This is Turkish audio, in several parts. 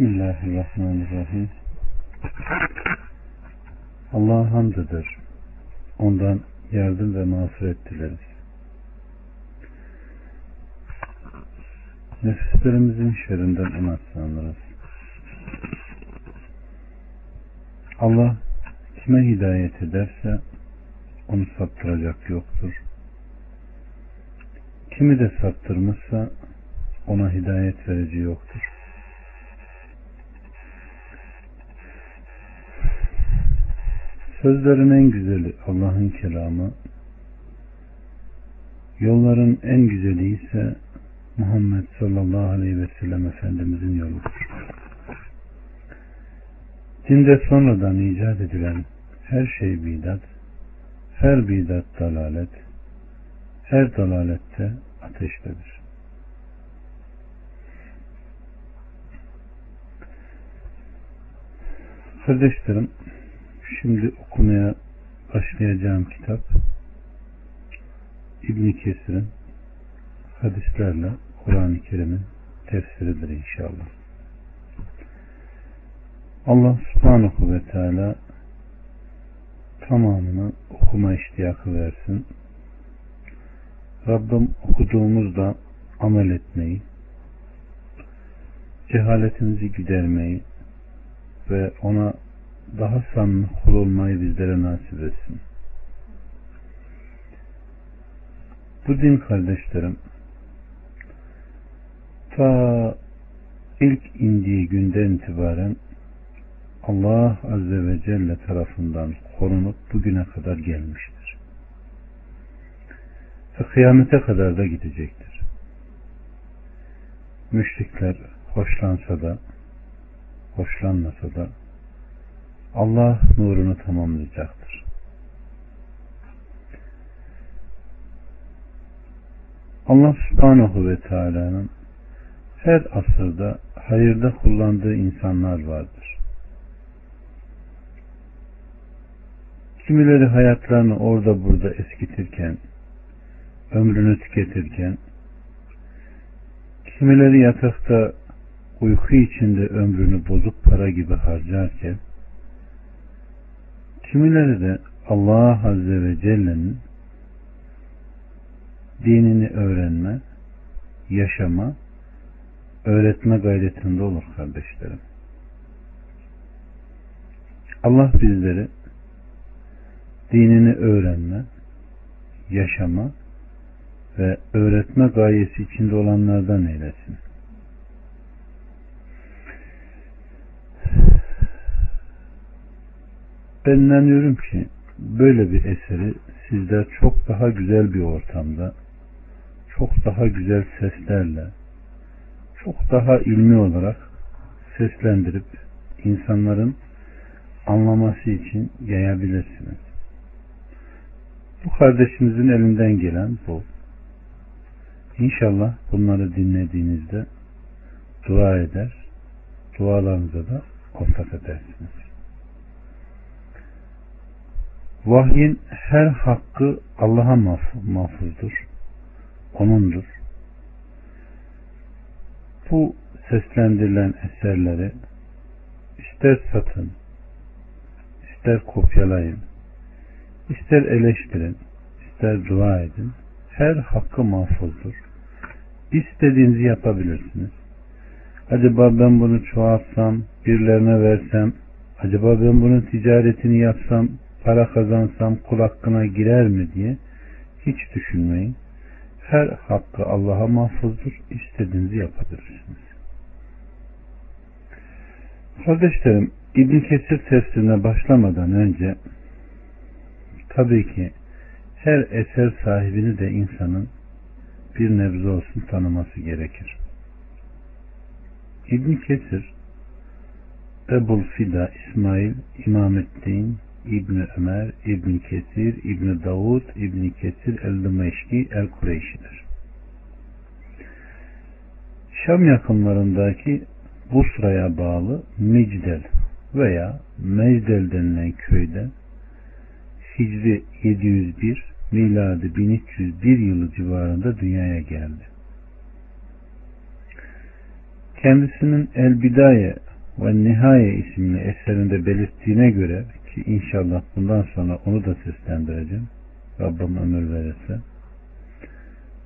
Bismillahirrahmanirrahim. Allah'a hamd eder. Ondan yardım ve mağfiret dileriz. Nefislerimizin şerrinden ona sığınırız. Allah kime hidayet ederse onu saptıracak yoktur. Kimi de saptırmışsa ona hidayet verici yoktur. Sözlerin en güzeli Allah'ın kelamı, yolların en güzeli ise Muhammed sallallahu aleyhi ve sellem Efendimizin yoludur. Dinde sonradan icat edilen her şey bidat, her bidat dalalet, her dalalette ateştedir. Kardeşlerim, Şimdi okumaya başlayacağım kitap İbn Kesir'in hadislerle Kur'an-ı Kerim'in tefsiridir inşallah. Allah subhanahu ve teala tamamını okuma iştiyakı versin. Rabbim okuduğumuzda amel etmeyi, cehaletimizi gidermeyi ve ona daha samimi kul olmayı bizlere nasip etsin. Bu din kardeşlerim ta ilk indiği günden itibaren Allah Azze ve Celle tarafından korunup bugüne kadar gelmiştir. Ve kıyamete kadar da gidecektir. Müşrikler hoşlansa da hoşlanmasa da Allah nurunu tamamlayacaktır. Allah subhanahu ve teala'nın her asırda hayırda kullandığı insanlar vardır. Kimileri hayatlarını orada burada eskitirken, ömrünü tüketirken, kimileri yatakta uyku içinde ömrünü bozuk para gibi harcarken, Kimileri de Allah Azze ve Celle'nin dinini öğrenme, yaşama, öğretme gayretinde olur kardeşlerim. Allah bizleri dinini öğrenme, yaşama ve öğretme gayesi içinde olanlardan eylesin. Ben inanıyorum ki böyle bir eseri sizler çok daha güzel bir ortamda, çok daha güzel seslerle, çok daha ilmi olarak seslendirip insanların anlaması için yayabilirsiniz. Bu kardeşimizin elinden gelen bu. İnşallah bunları dinlediğinizde dua eder, dualarınıza da ortak edersiniz. Vahyin her hakkı Allah'a mahfuzdur. Onundur. Bu seslendirilen eserleri ister satın, ister kopyalayın, ister eleştirin, ister dua edin. Her hakkı mahfuzdur. İstediğinizi yapabilirsiniz. Acaba ben bunu çoğaltsam, birilerine versem, acaba ben bunun ticaretini yapsam, para kazansam kul hakkına girer mi diye hiç düşünmeyin. Her hakkı Allah'a mahfuzdur. İstediğinizi yapabilirsiniz. Kardeşlerim İbn Kesir tefsirine başlamadan önce tabii ki her eser sahibini de insanın bir nebze olsun tanıması gerekir. İbn Kesir Ebul Fida İsmail İmamettin İbni Ömer, İbni Kesir, İbni Davud, İbni Kesir el-Dimeşki el-Kureyşidir. Şam yakınlarındaki Busra'ya bağlı Micdel veya Mecdel denilen köyde Hicri 701 miladi 1301 yılı civarında dünyaya geldi. Kendisinin El Bidaye ve Nihaye isimli eserinde belirttiğine göre ki inşallah bundan sonra onu da seslendireceğim. Rabbim ömür verirse.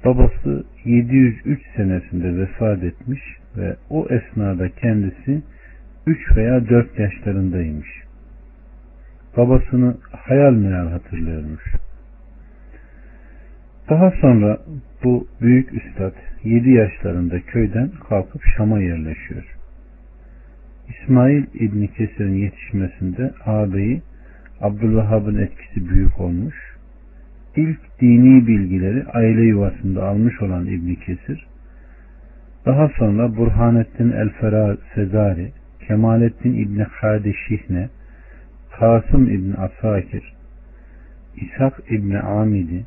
Babası 703 senesinde vefat etmiş ve o esnada kendisi 3 veya 4 yaşlarındaymış. Babasını hayal meyal hatırlıyormuş. Daha sonra bu büyük üstad 7 yaşlarında köyden kalkıp Şam'a yerleşiyor. İsmail İbni Kesir'in yetişmesinde ağabeyi Abdülvahhab'ın etkisi büyük olmuş. İlk dini bilgileri aile yuvasında almış olan İbni Kesir, daha sonra Burhanettin el-Fezari, Kemalettin İbni Hadi Şihne, Kasım İbni Asakir, İshak İbni Amidi,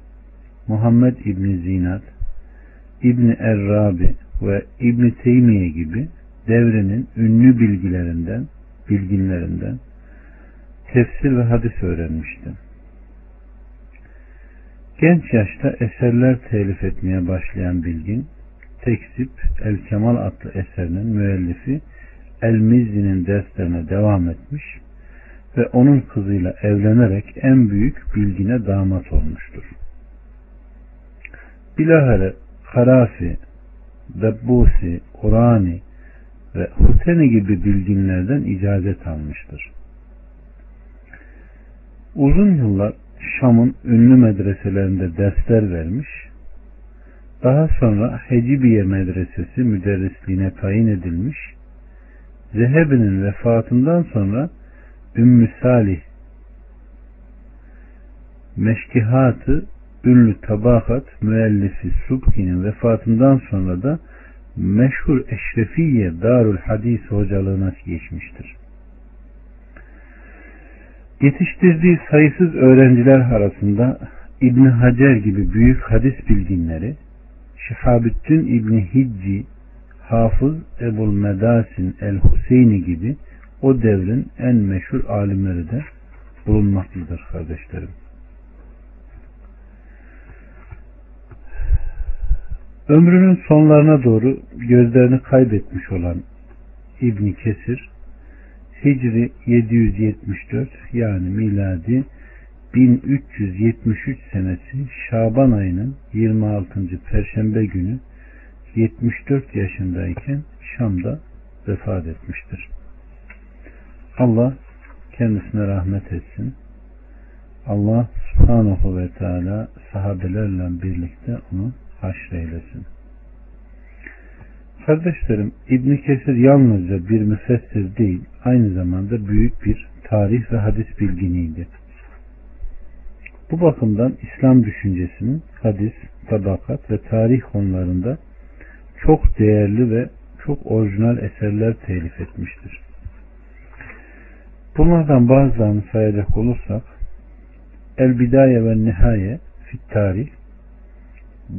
Muhammed İbni Zinat, İbni Errabi ve İbni Teymiye gibi devrenin ünlü bilgilerinden, bilginlerinden tefsir ve hadis öğrenmişti. Genç yaşta eserler telif etmeye başlayan bilgin, Tekzip El Kemal adlı eserinin müellifi El Mizzi'nin derslerine devam etmiş ve onun kızıyla evlenerek en büyük bilgine damat olmuştur. Bilahare Karafi, Debbusi, Urani ve Huteni gibi bilginlerden icazet almıştır. Uzun yıllar Şam'ın ünlü medreselerinde dersler vermiş, daha sonra Hecibiye Medresesi müderrisliğine tayin edilmiş, Zehebi'nin vefatından sonra Ümmü Salih Meşkihatı ünlü tabakat müellifi Subki'nin vefatından sonra da meşhur Eşrefiye Darül Hadis hocalığına geçmiştir. Yetiştirdiği sayısız öğrenciler arasında İbn Hacer gibi büyük hadis bilginleri, Şihabüddin İbni Hicci, Hafız Ebul Medasin el-Huseyni gibi o devrin en meşhur alimleri de bulunmaktadır kardeşlerim. Ömrünün sonlarına doğru gözlerini kaybetmiş olan İbni Kesir Hicri 774 yani miladi 1373 senesi Şaban ayının 26. Perşembe günü 74 yaşındayken Şam'da vefat etmiştir. Allah kendisine rahmet etsin. Allah subhanahu ve teala sahabelerle birlikte onu haşreylesin. Kardeşlerim İbn Kesir yalnızca bir müfessir değil aynı zamanda büyük bir tarih ve hadis bilginiydi. Bu bakımdan İslam düşüncesinin hadis, tabakat ve tarih konularında çok değerli ve çok orijinal eserler telif etmiştir. Bunlardan bazılarını sayacak olursak El Bidaye ve Nihaye Fit Tarih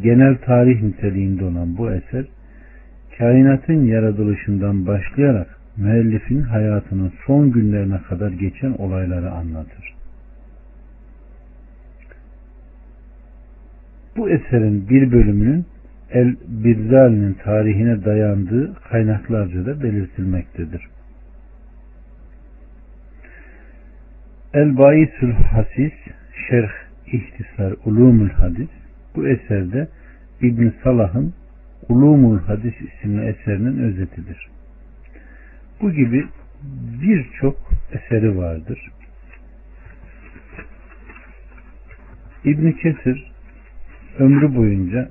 genel tarih niteliğinde olan bu eser kainatın yaratılışından başlayarak müellifin hayatının son günlerine kadar geçen olayları anlatır. Bu eserin bir bölümünün El Birzali'nin tarihine dayandığı kaynaklarca da belirtilmektedir. El Baisül Hasis Şerh İhtisar Ulumul Hadis bu eserde İbn Salah'ın Ulumul Hadis isimli eserinin özetidir. Bu gibi birçok eseri vardır. İbn Kesir ömrü boyunca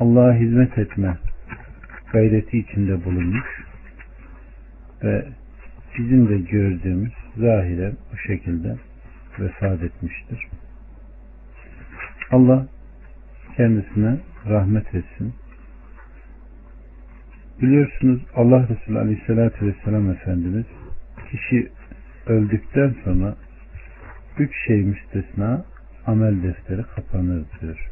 Allah'a hizmet etme gayreti içinde bulunmuş ve bizim de gördüğümüz zahiren bu şekilde vefat etmiştir. Allah kendisine rahmet etsin. Biliyorsunuz Allah Resulü Aleyhisselatü Vesselam Efendimiz kişi öldükten sonra üç şey müstesna amel defteri kapanır diyor.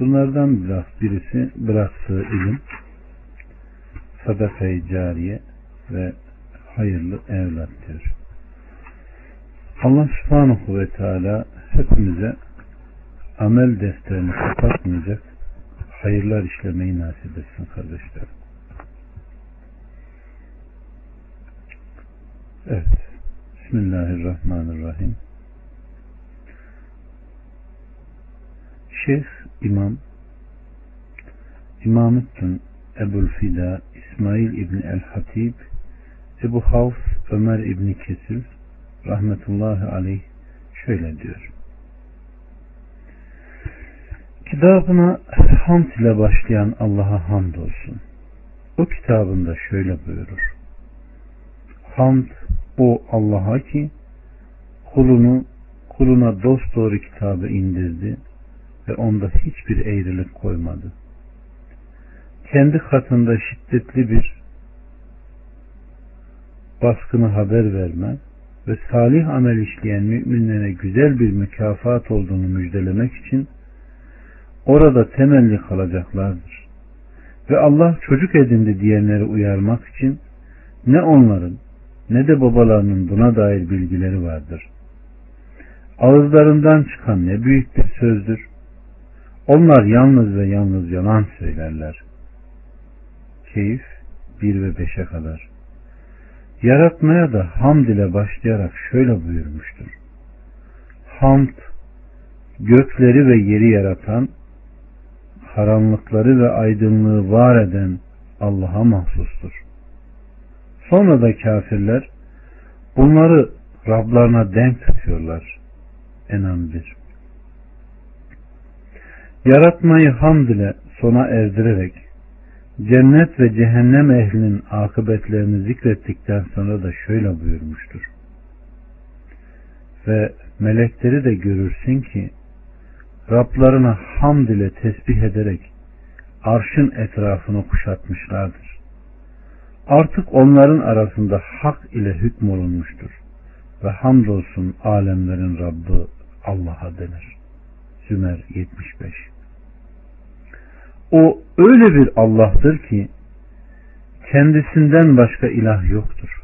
Bunlardan birisi bıraktığı ilim, sadaka-i cariye ve hayırlı evlat diyor. Allah subhanahu ve teala hepimize amel defterini kapatmayacak hayırlar işlemeyi nasip etsin kardeşler. Evet. Bismillahirrahmanirrahim. Şeyh İmam İmamettin Ebul Fida İsmail İbni El Hatib Ebu Havf Ömer İbni Kesir rahmetullahi aleyh şöyle diyor. Kitabına hamd ile başlayan Allah'a hamd olsun. O kitabında şöyle buyurur. Hamd o Allah'a ki kulunu kuluna dost doğru kitabı indirdi ve onda hiçbir eğrilik koymadı. Kendi katında şiddetli bir baskını haber verme ve salih amel işleyen müminlere güzel bir mükafat olduğunu müjdelemek için orada temelli kalacaklardır. Ve Allah çocuk edindi diyenleri uyarmak için ne onların ne de babalarının buna dair bilgileri vardır. Ağızlarından çıkan ne büyük bir sözdür. Onlar yalnız ve yalnız yalan söylerler. Keyif 1 ve 5'e kadar. Yaratmaya da hamd ile başlayarak şöyle buyurmuştur. Hamd, gökleri ve yeri yaratan, karanlıkları ve aydınlığı var eden Allah'a mahsustur. Sonra da kafirler bunları Rablarına denk tutuyorlar. Enam 1 Yaratmayı hamd ile sona erdirerek cennet ve cehennem ehlinin akıbetlerini zikrettikten sonra da şöyle buyurmuştur. Ve melekleri de görürsün ki Rablarına hamd ile tesbih ederek arşın etrafını kuşatmışlardır. Artık onların arasında hak ile hükmolunmuştur. Ve hamdolsun alemlerin Rabbi Allah'a denir. Zümer 75 O öyle bir Allah'tır ki kendisinden başka ilah yoktur.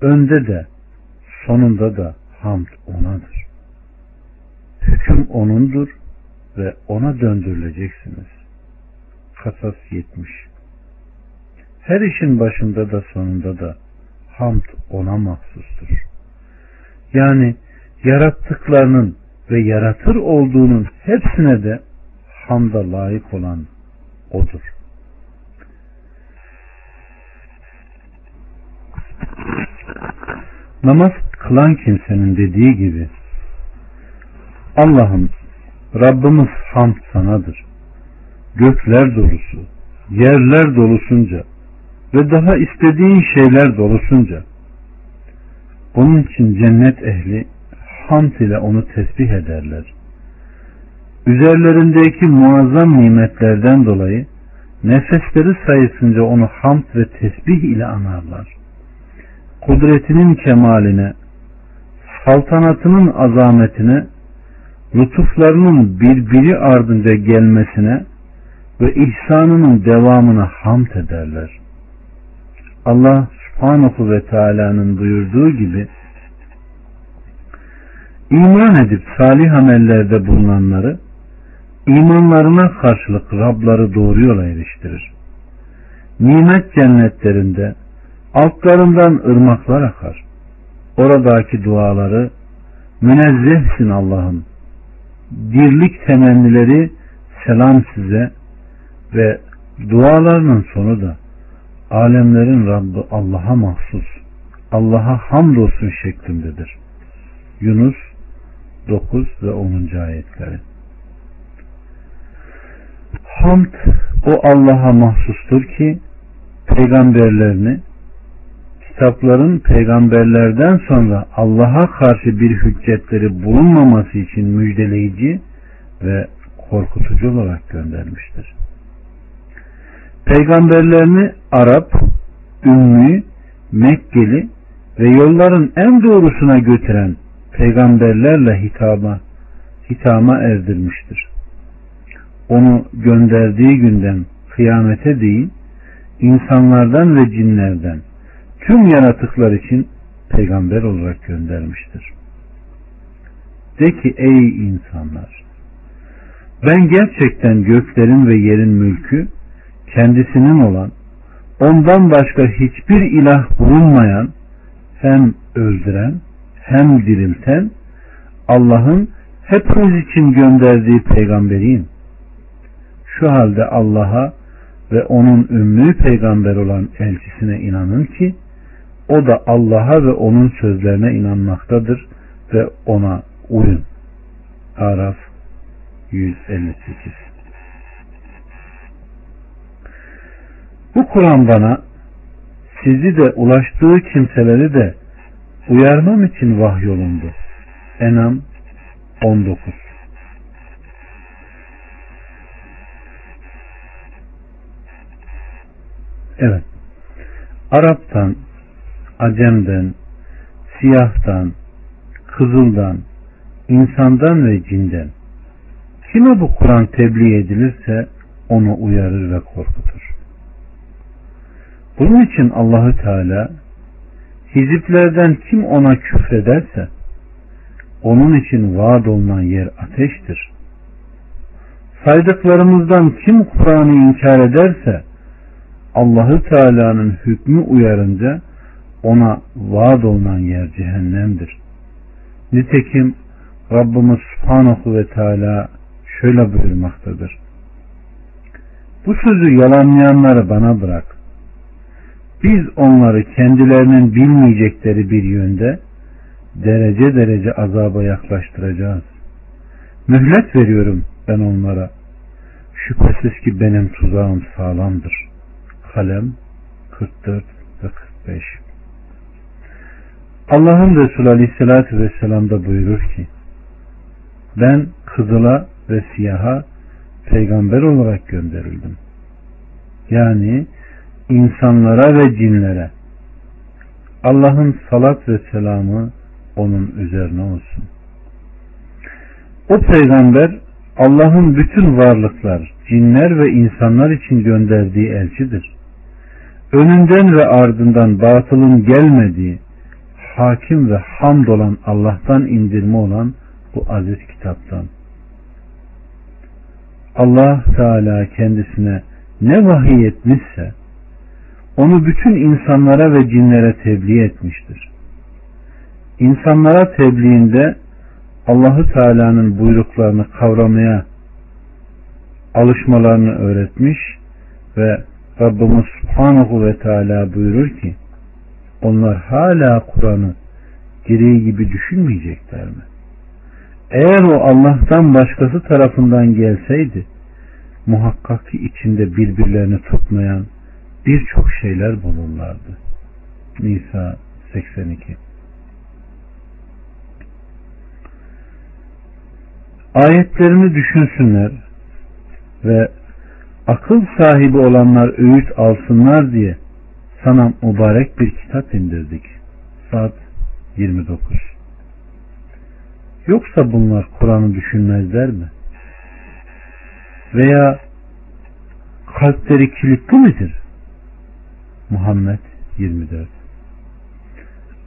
Önde de sonunda da hamd onadır. Hüküm onundur ve ona döndürüleceksiniz. Kasas 70 Her işin başında da sonunda da hamd ona mahsustur. Yani yarattıklarının ve yaratır olduğunun hepsine de hamda layık olan odur. Namaz kılan kimsenin dediği gibi Allah'ım Rabbimiz hamd sanadır. Gökler dolusu, yerler dolusunca ve daha istediğin şeyler dolusunca. Onun için cennet ehli hamd ile onu tesbih ederler. Üzerlerindeki muazzam nimetlerden dolayı nefesleri sayısınca onu hamd ve tesbih ile anarlar. Kudretinin kemaline, saltanatının azametine, lütuflarının birbiri ardınca gelmesine ve ihsanının devamına hamd ederler. Allah subhanahu ve teala'nın buyurduğu gibi iman edip salih amellerde bulunanları imanlarına karşılık Rabları doğru yola eriştirir. Nimet cennetlerinde altlarından ırmaklar akar. Oradaki duaları münezzehsin Allah'ım. Dirlik temennileri selam size ve dualarının sonu da alemlerin Rabbi Allah'a mahsus, Allah'a hamdolsun şeklindedir. Yunus 9 ve 10. ayetleri. Hamd o Allah'a mahsustur ki peygamberlerini kitapların peygamberlerden sonra Allah'a karşı bir hüccetleri bulunmaması için müjdeleyici ve korkutucu olarak göndermiştir. Peygamberlerini Arap, Ümmi, Mekkeli ve yolların en doğrusuna götüren peygamberlerle hitaba, hitama erdirmiştir. Onu gönderdiği günden kıyamete değil, insanlardan ve cinlerden tüm yaratıklar için peygamber olarak göndermiştir. De ki ey insanlar ben gerçekten göklerin ve yerin mülkü kendisinin olan ondan başka hiçbir ilah bulunmayan hem öldüren hem dirilten Allah'ın hepimiz için gönderdiği peygamberiyim. Şu halde Allah'a ve onun ümmü peygamber olan elçisine inanın ki o da Allah'a ve onun sözlerine inanmaktadır ve ona uyun. Araf 158 Bu Kur'an bana sizi de ulaştığı kimseleri de uyarmam için vahyolundu. Enam 19 Evet. Arap'tan, Acem'den, siyahtan, kızıldan, insandan ve cinden kime bu Kur'an tebliğ edilirse onu uyarır ve korkutur. Bunun için Allahü Teala hiziplerden kim ona küfrederse onun için vaad olunan yer ateştir. Saydıklarımızdan kim Kur'an'ı inkar ederse Allahü Teala'nın hükmü uyarınca ona vaad olunan yer cehennemdir. Nitekim Rabbimiz Subhanahu ve Teala şöyle buyurmaktadır. Bu sözü yalanlayanları bana bırak. Biz onları kendilerinin bilmeyecekleri bir yönde derece derece azaba yaklaştıracağız. Mühlet veriyorum ben onlara. Şüphesiz ki benim tuzağım sağlamdır. Kalem 44 ve 45 Allah'ın Resulü Aleyhisselatü Vesselam da buyurur ki ben kızıla ve siyaha peygamber olarak gönderildim. Yani insanlara ve cinlere Allah'ın salat ve selamı onun üzerine olsun. O peygamber Allah'ın bütün varlıklar, cinler ve insanlar için gönderdiği elçidir. Önünden ve ardından batılın gelmediği, hakim ve hamd olan Allah'tan indirme olan bu aziz kitaptan. Allah Teala kendisine ne vahiy etmişse onu bütün insanlara ve cinlere tebliğ etmiştir. İnsanlara tebliğinde Allahü Teala'nın buyruklarını kavramaya alışmalarını öğretmiş ve Rabbimiz Subhanahu ve Teala buyurur ki onlar hala Kur'an'ı gereği gibi düşünmeyecekler mi? Eğer o Allah'tan başkası tarafından gelseydi muhakkak ki içinde birbirlerini tutmayan birçok şeyler bulurlardı. Nisa 82 Ayetlerini düşünsünler ve akıl sahibi olanlar öğüt alsınlar diye sana mübarek bir kitap indirdik. Saat 29 Yoksa bunlar Kur'an'ı düşünmezler mi? Veya kalpleri kilitli midir? Muhammed 24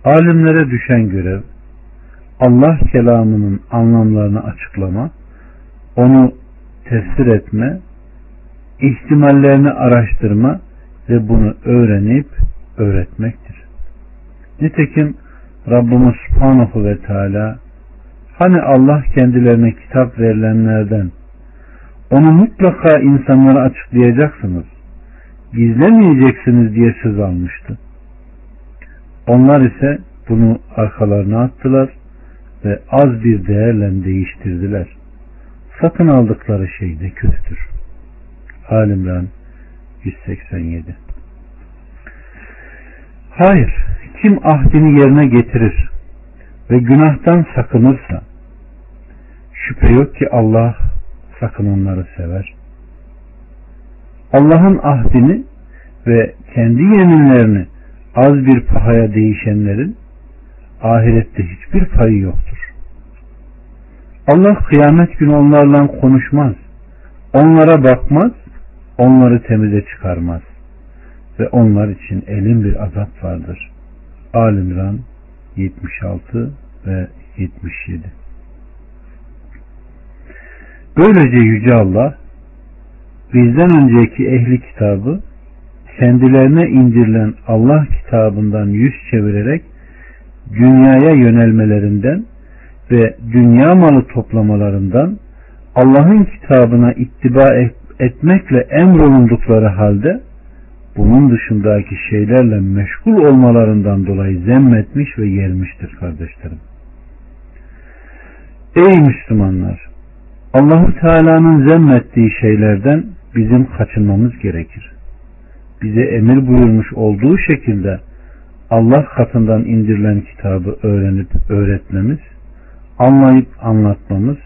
Alimlere düşen görev Allah kelamının anlamlarını açıklama, onu tefsir etme, ihtimallerini araştırma ve bunu öğrenip öğretmektir. Nitekim Rabbimiz Subhanahu ve Teala hani Allah kendilerine kitap verilenlerden onu mutlaka insanlara açıklayacaksınız gizlemeyeceksiniz diye söz almıştı. Onlar ise bunu arkalarına attılar ve az bir değerle değiştirdiler. Satın aldıkları şey de kötüdür. Alimran 187 Hayır, kim ahdini yerine getirir ve günahtan sakınırsa şüphe yok ki Allah sakınanları sever. Allah'ın ahdini ve kendi yeminlerini az bir pahaya değişenlerin ahirette hiçbir payı yoktur. Allah kıyamet günü onlarla konuşmaz. Onlara bakmaz, onları temize çıkarmaz. Ve onlar için elin bir azap vardır. Alimran 76 ve 77 Böylece Yüce Allah bizden önceki ehli kitabı kendilerine indirilen Allah kitabından yüz çevirerek dünyaya yönelmelerinden ve dünya malı toplamalarından Allah'ın kitabına ittiba etmekle emrolundukları halde bunun dışındaki şeylerle meşgul olmalarından dolayı zemmetmiş ve yermiştir kardeşlerim. Ey Müslümanlar! Allahu Teala'nın zemmettiği şeylerden bizim kaçınmamız gerekir. Bize emir buyurmuş olduğu şekilde Allah katından indirilen kitabı öğrenip öğretmemiz, anlayıp anlatmamız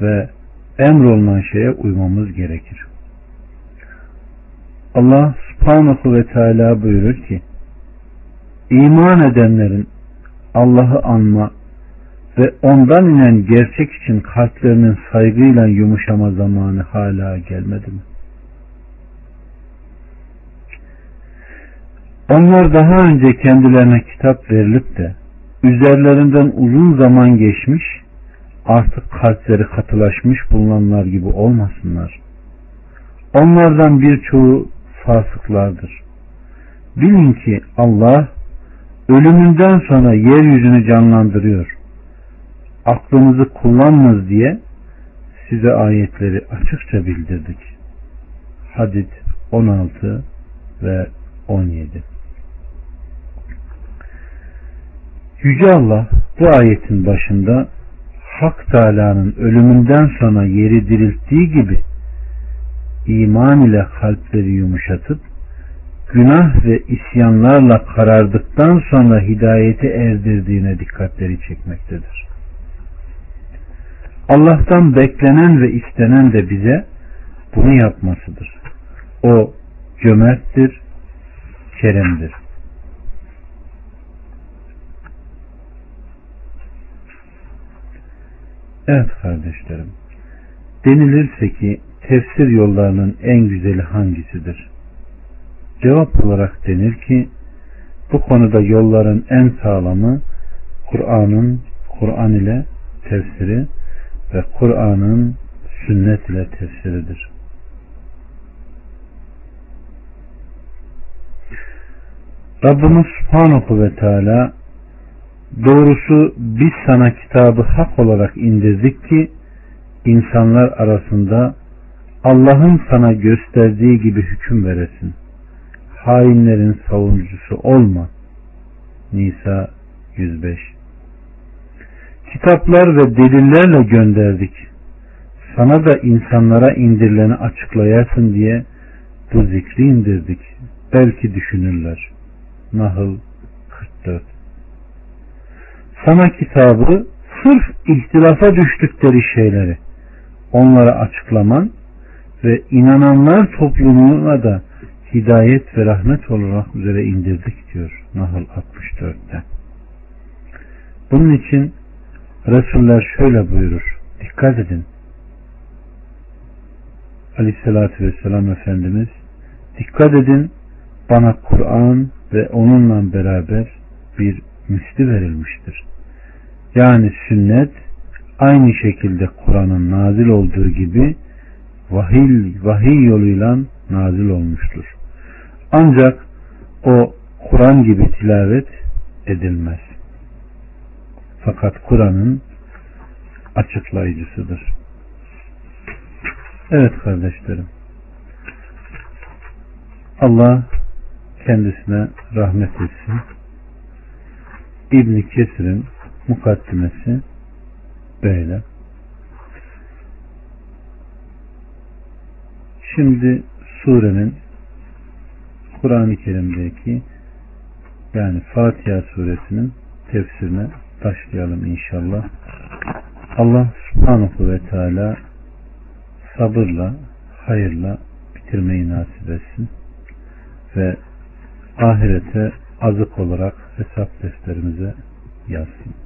ve emrolunan şeye uymamız gerekir. Allah subhanahu ve teala buyurur ki iman edenlerin Allah'ı anma ve ondan inen gerçek için kalplerinin saygıyla yumuşama zamanı hala gelmedi mi? Onlar daha önce kendilerine kitap verilip de üzerlerinden uzun zaman geçmiş artık kalpleri katılaşmış bulunanlar gibi olmasınlar. Onlardan birçoğu fasıklardır. Bilin ki Allah ölümünden sonra yeryüzünü canlandırıyor. Aklınızı kullanmaz diye size ayetleri açıkça bildirdik. Hadid 16 ve 17 Yüce Allah bu ayetin başında Hak Teala'nın ölümünden sonra yeri dirilttiği gibi iman ile kalpleri yumuşatıp günah ve isyanlarla karardıktan sonra hidayeti erdirdiğine dikkatleri çekmektedir. Allah'tan beklenen ve istenen de bize bunu yapmasıdır. O cömerttir, keremdir. Evet kardeşlerim. Denilirse ki tefsir yollarının en güzeli hangisidir? Cevap olarak denir ki bu konuda yolların en sağlamı Kur'an'ın Kur'an ile tefsiri ve Kur'an'ın sünnet ile tefsiridir. Rabbimiz Subhanahu ve Teala doğrusu biz sana kitabı hak olarak indirdik ki insanlar arasında Allah'ın sana gösterdiği gibi hüküm veresin. Hainlerin savunucusu olma. Nisa 105 Kitaplar ve delillerle gönderdik. Sana da insanlara indirileni açıklayasın diye bu zikri indirdik. Belki düşünürler. Nahl 44 Sana kitabı sırf ihtilafa düştükleri şeyleri onlara açıklaman ve inananlar toplumuna da hidayet ve rahmet olarak üzere indirdik diyor Nahl 64'te. Bunun için Resuller şöyle buyurur. Dikkat edin. Aleyhissalatü vesselam Efendimiz dikkat edin bana Kur'an ve onunla beraber bir misli verilmiştir. Yani sünnet aynı şekilde Kur'an'ın nazil olduğu gibi vahiy, vahiy yoluyla nazil olmuştur. Ancak o Kur'an gibi tilavet edilmez. Fakat Kur'an'ın açıklayıcısıdır. Evet kardeşlerim. Allah kendisine rahmet etsin. İbn Kesir'in mukaddimesi böyle. Şimdi surenin Kur'an-ı Kerim'deki yani Fatiha suresinin tefsirine başlayalım inşallah. Allah subhanahu ve teala sabırla, hayırla bitirmeyi nasip etsin ve ahirete azık olarak hesap defterimize yazsın.